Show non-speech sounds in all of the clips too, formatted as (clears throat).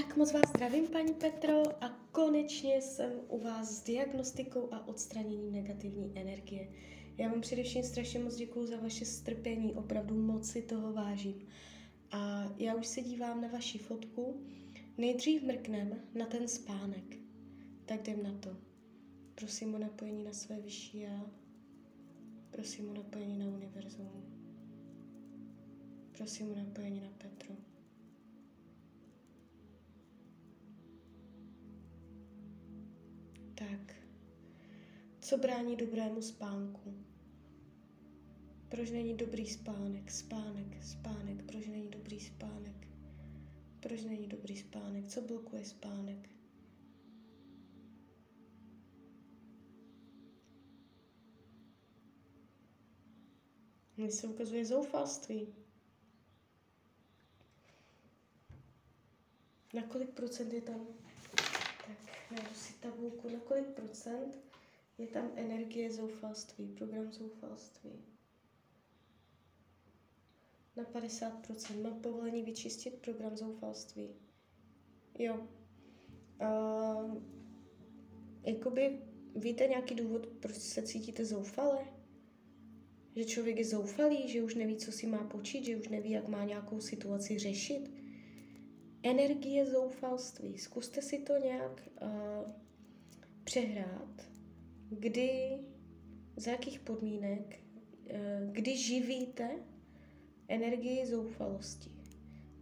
Tak moc vás zdravím, paní Petro, a konečně jsem u vás s diagnostikou a odstraněním negativní energie. Já vám především strašně moc děkuji za vaše strpení, opravdu moc si toho vážím. A já už se dívám na vaši fotku. Nejdřív mrknem na ten spánek. Tak jdem na to. Prosím o napojení na své vyšší já. Prosím o napojení na univerzum. Prosím o napojení na Petru. Tak, co brání dobrému spánku? Proč není dobrý spánek? Spánek, spánek, proč není dobrý spánek? Proč není dobrý spánek? Co blokuje spánek? Mně se ukazuje zoufalství. Na kolik procent je tam? Tak, najdu si tabulku. Na kolik procent je tam energie zoufalství, program zoufalství? Na 50%. Mám povolení vyčistit program zoufalství. Jo. Uh, jakoby víte nějaký důvod, proč se cítíte zoufale? Že člověk je zoufalý, že už neví, co si má počít, že už neví, jak má nějakou situaci řešit. Energie zoufalství. Zkuste si to nějak uh, přehrát, kdy, za jakých podmínek, uh, kdy živíte energii zoufalosti.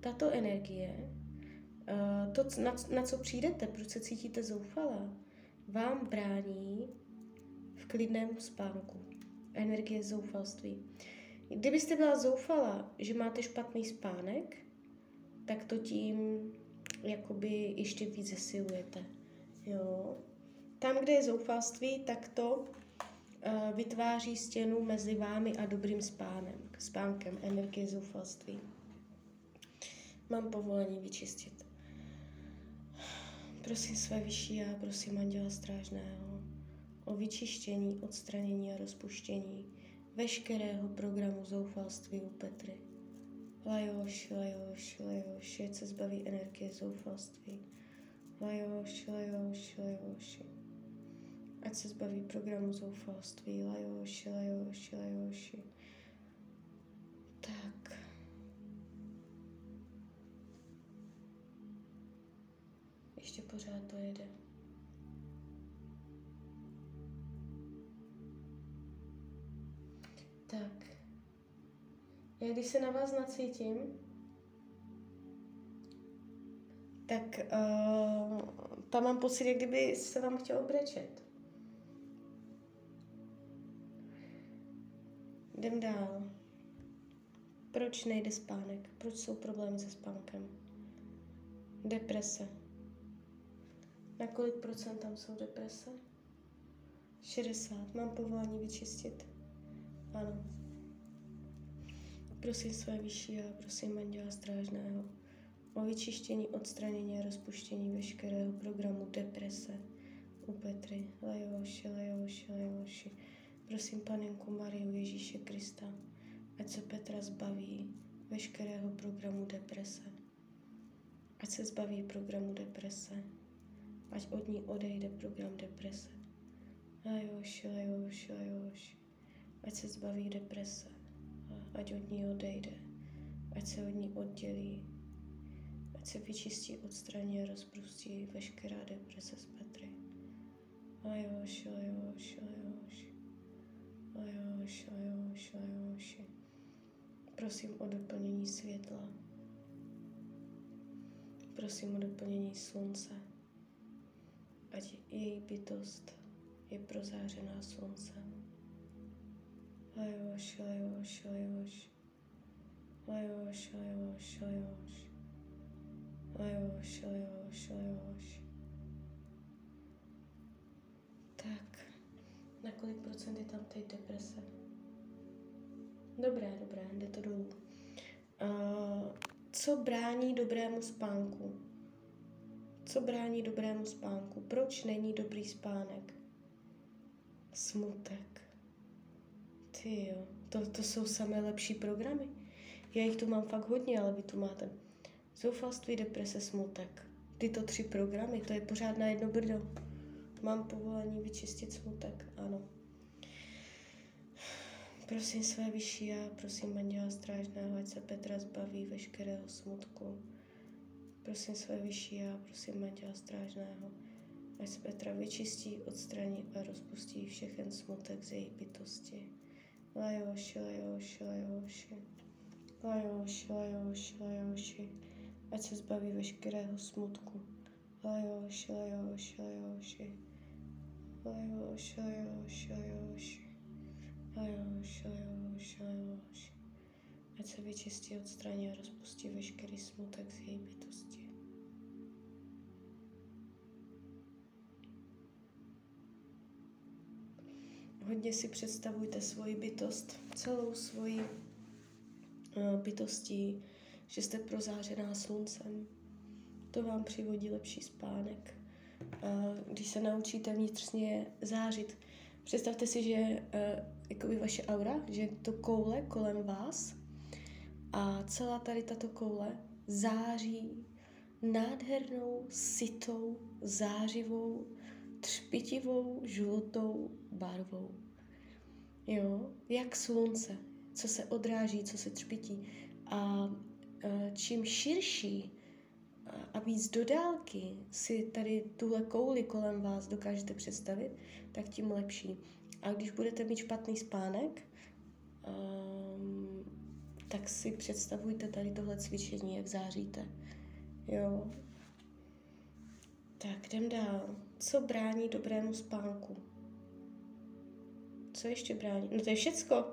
Tato energie, uh, to, na, na co přijdete, proč se cítíte zoufalá, vám brání v klidném spánku. Energie zoufalství. Kdybyste byla zoufala, že máte špatný spánek, tak to tím jakoby ještě víc zesilujete. Jo. Tam, kde je zoufalství, tak to uh, vytváří stěnu mezi vámi a dobrým spánem, spánkem, energie zoufalství. Mám povolení vyčistit. Prosím své vyšší a prosím anděla strážného o vyčištění, odstranění a rozpuštění veškerého programu zoufalství u Petry. Lajoš, lajoš, lajoš, ať se zbaví energie zoufalství. Lajoš, lajoš, lajoš. Ať se zbaví programu zoufalství. Lajoš, lajoš, lajoš. Tak. Když se na vás nacítím, tak uh, tam mám pocit, jak kdyby se vám chtěl brečet. Jdem dál. Proč nejde spánek? Proč jsou problémy se spánkem? Deprese. Na kolik procent tam jsou deprese? 60. Mám povolání vyčistit? Ano. Prosím své vyšší a prosím Anděla Strážného o vyčištění, odstranění a rozpuštění veškerého programu deprese u Petry. Lajoši, lajoši, lajoši. Prosím Panenku Mariu Ježíše Krista, ať se Petra zbaví veškerého programu deprese. Ať se zbaví programu deprese. Ať od ní odejde program deprese. Lajoši, lajoši, lajoši. Ať se zbaví deprese ať od ní odejde, ať se od ní oddělí, ať se vyčistí, odstraní a rozprostí veškerá deprese z Petry. Lajoš, lajoš, lajoš, lajoš, lajoš, lajoš. Prosím o doplnění světla. Prosím o doplnění slunce. Ať její bytost je prozářená sluncem. Lajoš, lajoš, lajoš. Lajoš, lajoš, lajoš. Lajoš, lajoš, lajoš. Tak, na kolik procent je tam teď deprese? Dobré, dobré, jde to dolů. Uh, co brání dobrému spánku? Co brání dobrému spánku? Proč není dobrý spánek? Smutek. Ty jo, to, to jsou samé lepší programy. Já jich tu mám fakt hodně, ale vy tu máte zoufalství, deprese, smutek. tyto tři programy, to je pořád na jedno brdo. Mám povolení vyčistit smutek, ano. Prosím své vyšší já, prosím Anděla Strážného, ať se Petra zbaví veškerého smutku. Prosím své vyšší já, prosím Anděla Strážného, ať se Petra vyčistí, odstraní a rozpustí všechen smutek z její bytosti. Ať se zbaví veškerého smutku. Lajoši, lajoši, lajoši. Lajoši, lajoši, lajoši. Lajoši, lajoši, lajoši. Ať se vyčistí, odstraní a rozpustí veškerý smutek z její Hodně si představujte svoji bytost, celou svoji uh, bytostí, že jste prozářená sluncem. To vám přivodí lepší spánek. Když se naučíte vnitřně zářit, představte si, že uh, jakoby vaše aura, že to koule kolem vás a celá tady tato koule září nádhernou, sitou, zářivou, třpitivou, žlutou barvou. Jo, jak slunce, co se odráží, co se třpití. A čím širší a víc do dálky si tady tuhle kouli kolem vás dokážete představit, tak tím lepší. A když budete mít špatný spánek, um, tak si představujte tady tohle cvičení, jak záříte. Jo. Tak, jdem dál. Co brání dobrému spánku? Co ještě brání? No to je všecko.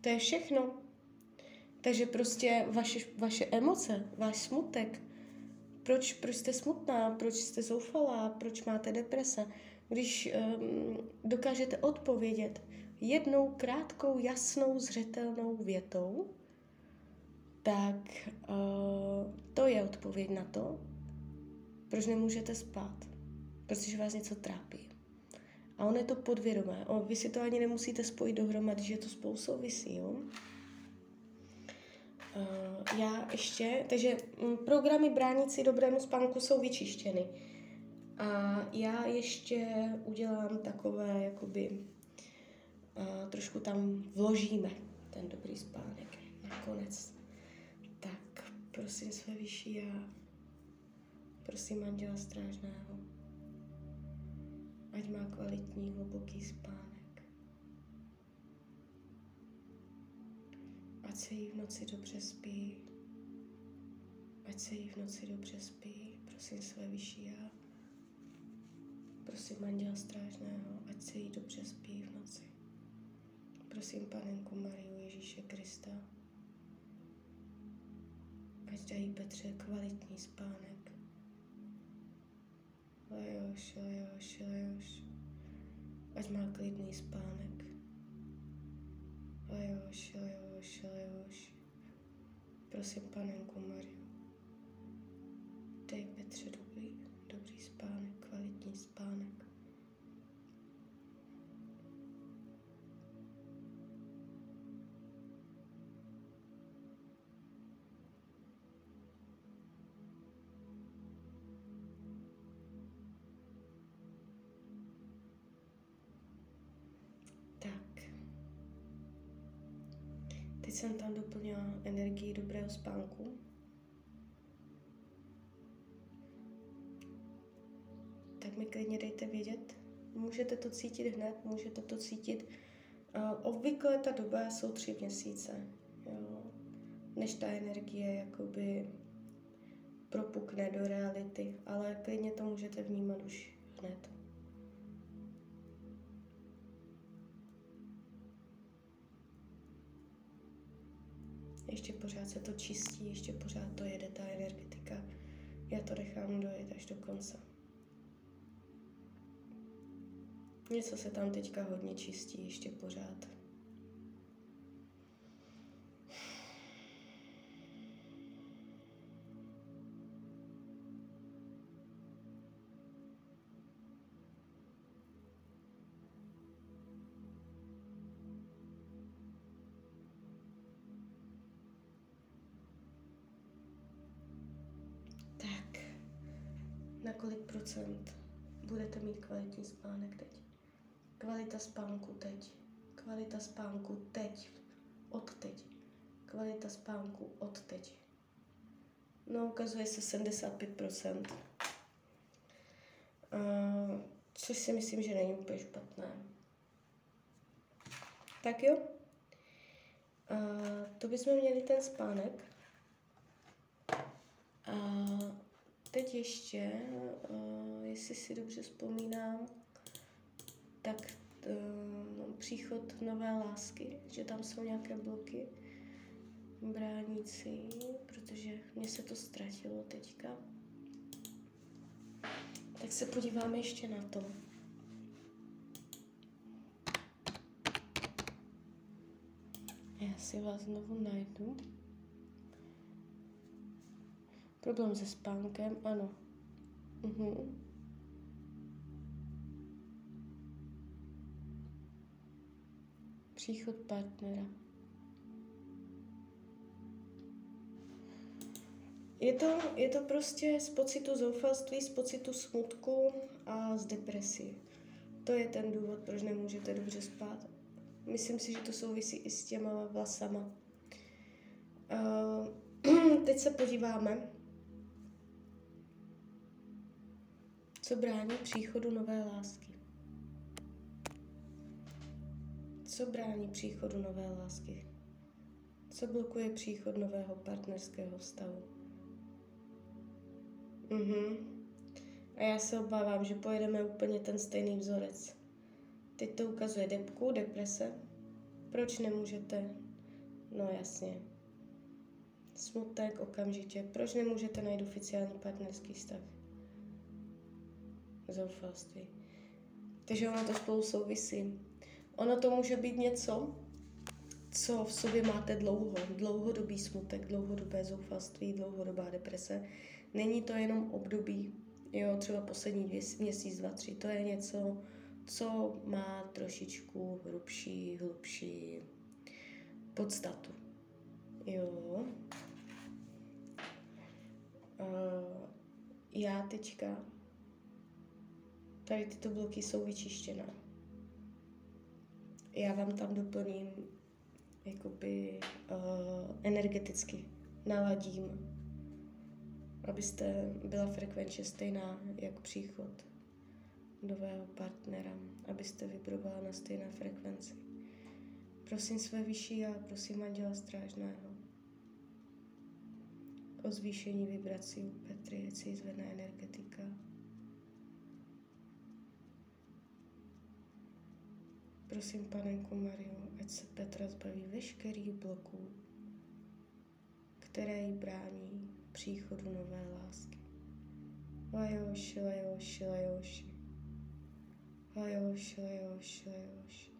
To je všechno. Takže prostě vaše, vaše emoce, váš smutek, proč, proč jste smutná, proč jste zoufalá, proč máte deprese, když um, dokážete odpovědět jednou krátkou, jasnou, zřetelnou větou, tak uh, to je odpověď na to, proč nemůžete spát. Protože vás něco trápí. A ono je to podvědomé. O, vy si to ani nemusíte spojit dohromady, že to spolu souvisí. Jo? Uh, já ještě, takže m, programy bránící dobrému spánku jsou vyčištěny. A já ještě udělám takové, jakoby, uh, trošku tam vložíme ten dobrý spánek nakonec. Tak, prosím své vyšší já, prosím Anděla Strážného, ať má kvalitní, hluboký spánek. Ať se jí v noci dobře spí. Ať se jí v noci dobře spí. Prosím své vyšší já. Prosím Anděla Strážného, ať se jí dobře spí v noci. Prosím Panenku Mariu Ježíše Krista, ať dají Petře kvalitní spánek. Lajoš, lajoš, lajoš, ať má klidný spánek. Lajoš, lajoš, lajoš, prosím Panenku Mariu, dej Petře dobrý, dobrý spánek, kvalitní spánek. Teď jsem tam doplnila energii dobrého spánku. Tak mi klidně dejte vědět. Můžete to cítit hned, můžete to cítit. Uh, obvykle ta doba jsou tři měsíce, jo, než ta energie jakoby propukne do reality, ale klidně to můžete vnímat už hned. Ještě pořád se to čistí, ještě pořád to jede ta energetika. Já to nechám dojet až do konce. Něco se tam teďka hodně čistí, ještě pořád. Kvalitní spánek teď? Kvalita spánku teď. Kvalita spánku teď. Od teď. Kvalita spánku od teď. No, ukazuje se 75%. Uh, což si myslím, že není úplně špatné. Tak jo. Uh, to bychom měli ten spánek. A teď ještě, uh, jestli si dobře vzpomínám, tak uh, příchod nové lásky, že tam jsou nějaké bloky bránící, protože mě se to ztratilo teďka. Tak se podíváme ještě na to. Já si vás znovu najdu. Problém se spánkem, ano. Mhm. Příchod partnera. Je to, je to prostě z pocitu zoufalství, z pocitu smutku a z depresí. To je ten důvod, proč nemůžete dobře spát. Myslím si, že to souvisí i s těma vlasama. Uh, (clears throat) teď se podíváme, co brání příchodu nové lásky. Co brání příchodu nové lásky? Co blokuje příchod nového partnerského vztahu? Mhm. A já se obávám, že pojedeme úplně ten stejný vzorec. Teď to ukazuje depku, deprese. Proč nemůžete? No jasně. Smutek okamžitě. Proč nemůžete najít oficiální partnerský vztah? Zoufalství. Takže ono to spolu souvisí. Ono to může být něco, co v sobě máte dlouho. Dlouhodobý smutek, dlouhodobé zoufalství, dlouhodobá deprese. Není to jenom období, jo, třeba poslední dvě, měsíc, dva, tři. To je něco, co má trošičku hrubší, hlubší podstatu. Jo. Uh, já teďka, tady tyto bloky jsou vyčištěné. Já vám tam doplním jakoby uh, energeticky, naladím, abyste byla frekvenčně stejná jak příchod nového partnera, abyste vybrovala na stejné frekvenci. Prosím své vyšší a prosím Anděla Strážného o zvýšení vibrací u Petry, ať se zvedne energetika. Prosím panenku Mariu, ať se Petra zbaví veškerých bloků, které jí brání příchodu nové lásky. Lajoši, lajoši, lajoši. Lajoši, lajoši, lajoši.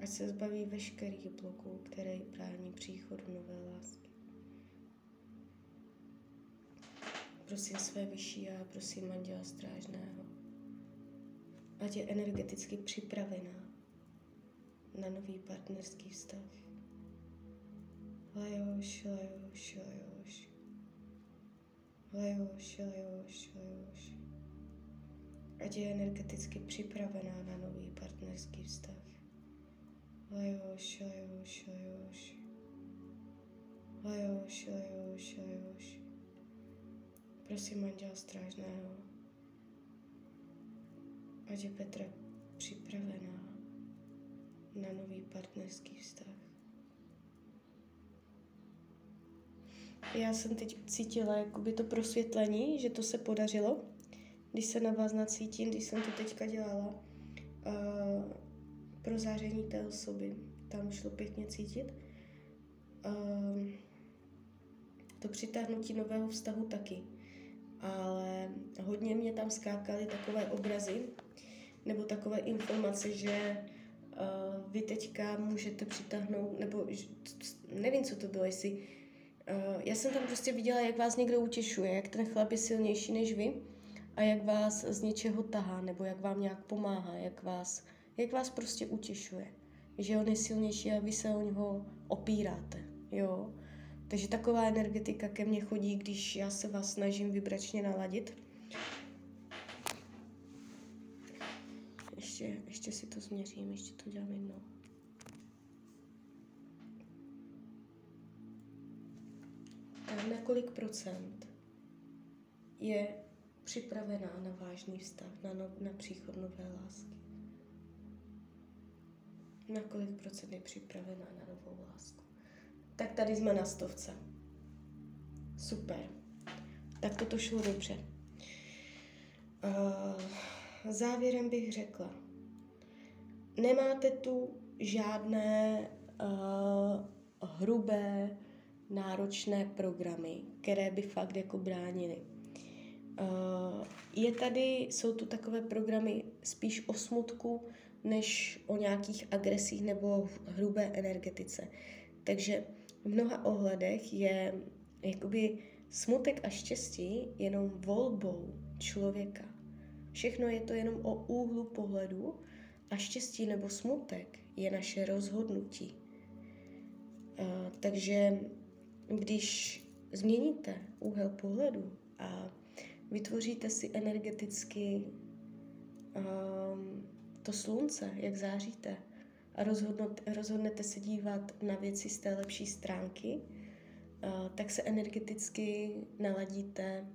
Ať se zbaví veškerých bloků, které jí brání příchodu nové lásky. Prosím své vyšší a prosím Anděla Strážného, ať je energeticky připravená na nový partnerský vztah. Lajoš, lajoš, lajoš. Lajoš, lajoš, lajoš. Ať je energeticky připravená na nový partnerský vztah. Lajoš, lajoš, lajoš. Lajoš, lajoš, lajoš. Prosím Anděla Strážného, je Petra připravená na nový partnerský vztah. Já jsem teď cítila jakoby to prosvětlení, že to se podařilo, když se na vás nacítím, když jsem to teďka dělala uh, pro záření té osoby. Tam šlo pěkně cítit. Uh, to přitáhnutí nového vztahu taky. Ale hodně mě tam skákaly takové obrazy, nebo takové informace, že uh, vy teďka můžete přitáhnout, nebo nevím, co to bylo, jestli uh, já jsem tam prostě viděla, jak vás někdo utěšuje, jak ten chlap je silnější než vy a jak vás z něčeho tahá, nebo jak vám nějak pomáhá, jak vás, jak vás prostě utěšuje. Že on je silnější a vy se o něho opíráte, jo. Takže taková energetika ke mně chodí, když já se vás snažím vibračně naladit Ještě, ještě si to změřím, ještě to dělám jednou. Tak na kolik procent je připravená na vážný vztah, na, no, na příchod nové lásky? Na kolik procent je připravená na novou lásku? Tak tady jsme na stovce. Super. Tak toto šlo dobře. Uh, závěrem bych řekla, nemáte tu žádné uh, hrubé, náročné programy, které by fakt jako bránily. Uh, je tady, jsou tu takové programy spíš o smutku, než o nějakých agresích nebo hrubé energetice. Takže v mnoha ohledech je jakoby smutek a štěstí jenom volbou člověka. Všechno je to jenom o úhlu pohledu a štěstí nebo smutek je naše rozhodnutí. Uh, takže když změníte úhel pohledu a vytvoříte si energeticky um, to slunce, jak záříte, a rozhodnete se dívat na věci z té lepší stránky, tak se energeticky naladíte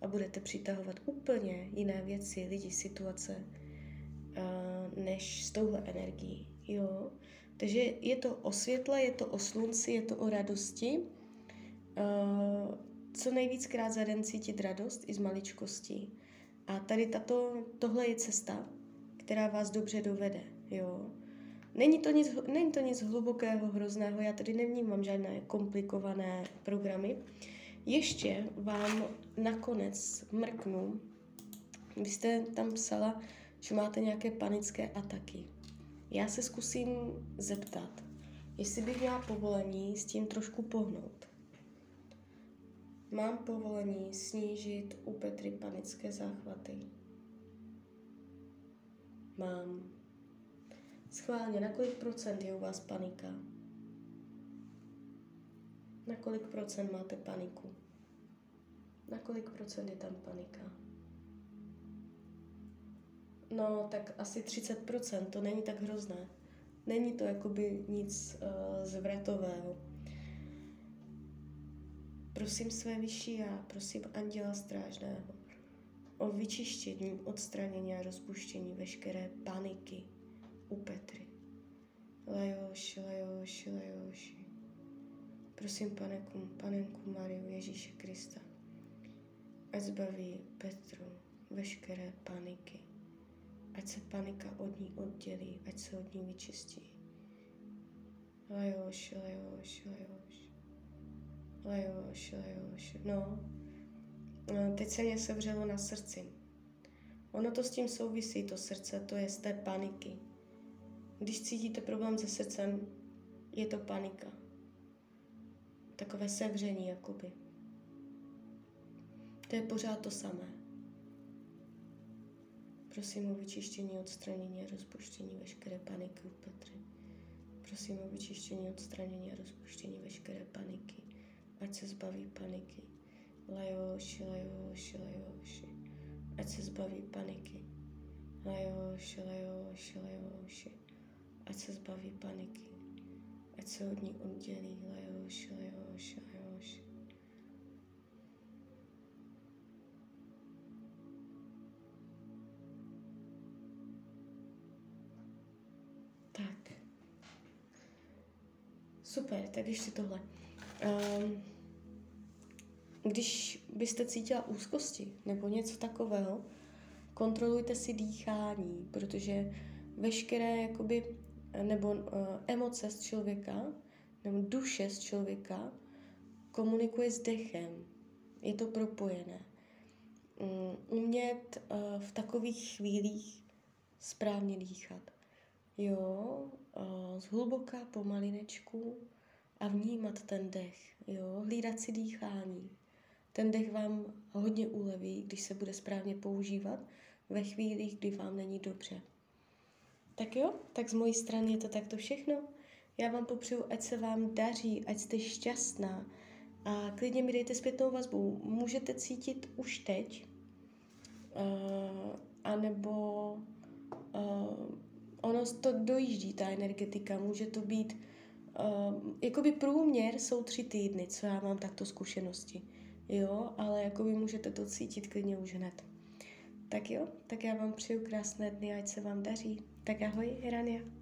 a budete přitahovat úplně jiné věci, lidi, situace, uh, než s touhle energií. Jo? Takže je to o světle, je to o slunci, je to o radosti. Uh, co nejvíckrát za den cítit radost i z maličkostí. A tady tato, tohle je cesta, která vás dobře dovede. Jo? Není to, nic, není to nic hlubokého, hrozného, já tady nevnímám žádné komplikované programy. Ještě vám nakonec mrknu, vy jste tam psala, že máte nějaké panické ataky. Já se zkusím zeptat, jestli bych měla povolení s tím trošku pohnout. Mám povolení snížit u Petry panické záchvaty. Mám. Schválně, na kolik procent je u vás panika? Na kolik procent máte paniku? Na kolik procent je tam panika? No, tak asi 30%, to není tak hrozné. Není to jakoby nic uh, zvratového. Prosím své vyšší já, prosím anděla strážného o vyčištění, odstranění a rozpuštění veškeré paniky u Petry. Lajoši, lajoši, lajoši. Prosím paneku, panenku Mariu Ježíše Krista, ať zbaví Petru veškeré paniky ať se panika od ní oddělí, ať se od ní vyčistí. Lajoš, lajoš, lajoš. Lajoš, lajoš. No, teď se mě sevřelo na srdci. Ono to s tím souvisí, to srdce, to je z té paniky. Když cítíte problém se srdcem, je to panika. Takové sevření, jakoby. To je pořád to samé. Prosím o vyčištění, odstranění a rozpuštění veškeré paniky u Petry. Prosím o vyčištění, odstranění a rozpuštění veškeré paniky. Ať se zbaví paniky. Lajoši, lajoši, lajoši. Ať se zbaví paniky. Lajoši, lajoši, lajoši. Ať se zbaví paniky. Ať se od ní oddělí. Lajoši, lajoši, lajoši. Super, tak ještě tohle. Um, když byste cítila úzkosti nebo něco takového, kontrolujte si dýchání, protože veškeré jakoby, nebo uh, emoce z člověka, nebo duše z člověka komunikuje s dechem. Je to propojené. Um, umět uh, v takových chvílích správně dýchat. Jo, zhluboka pomalinečku a vnímat ten dech, jo, hlídat si dýchání. Ten dech vám hodně uleví, když se bude správně používat ve chvílích, kdy vám není dobře. Tak jo, tak z mojí strany je to takto všechno. Já vám popřeju, ať se vám daří, ať jste šťastná a klidně mi dejte zpětnou vazbu. Můžete cítit už teď, uh, anebo uh, ono to dojíždí, ta energetika. Může to být, uh, jakoby průměr jsou tři týdny, co já mám takto zkušenosti. Jo, ale jakoby můžete to cítit klidně už hned. Tak jo, tak já vám přeju krásné dny, ať se vám daří. Tak ahoj, Irania.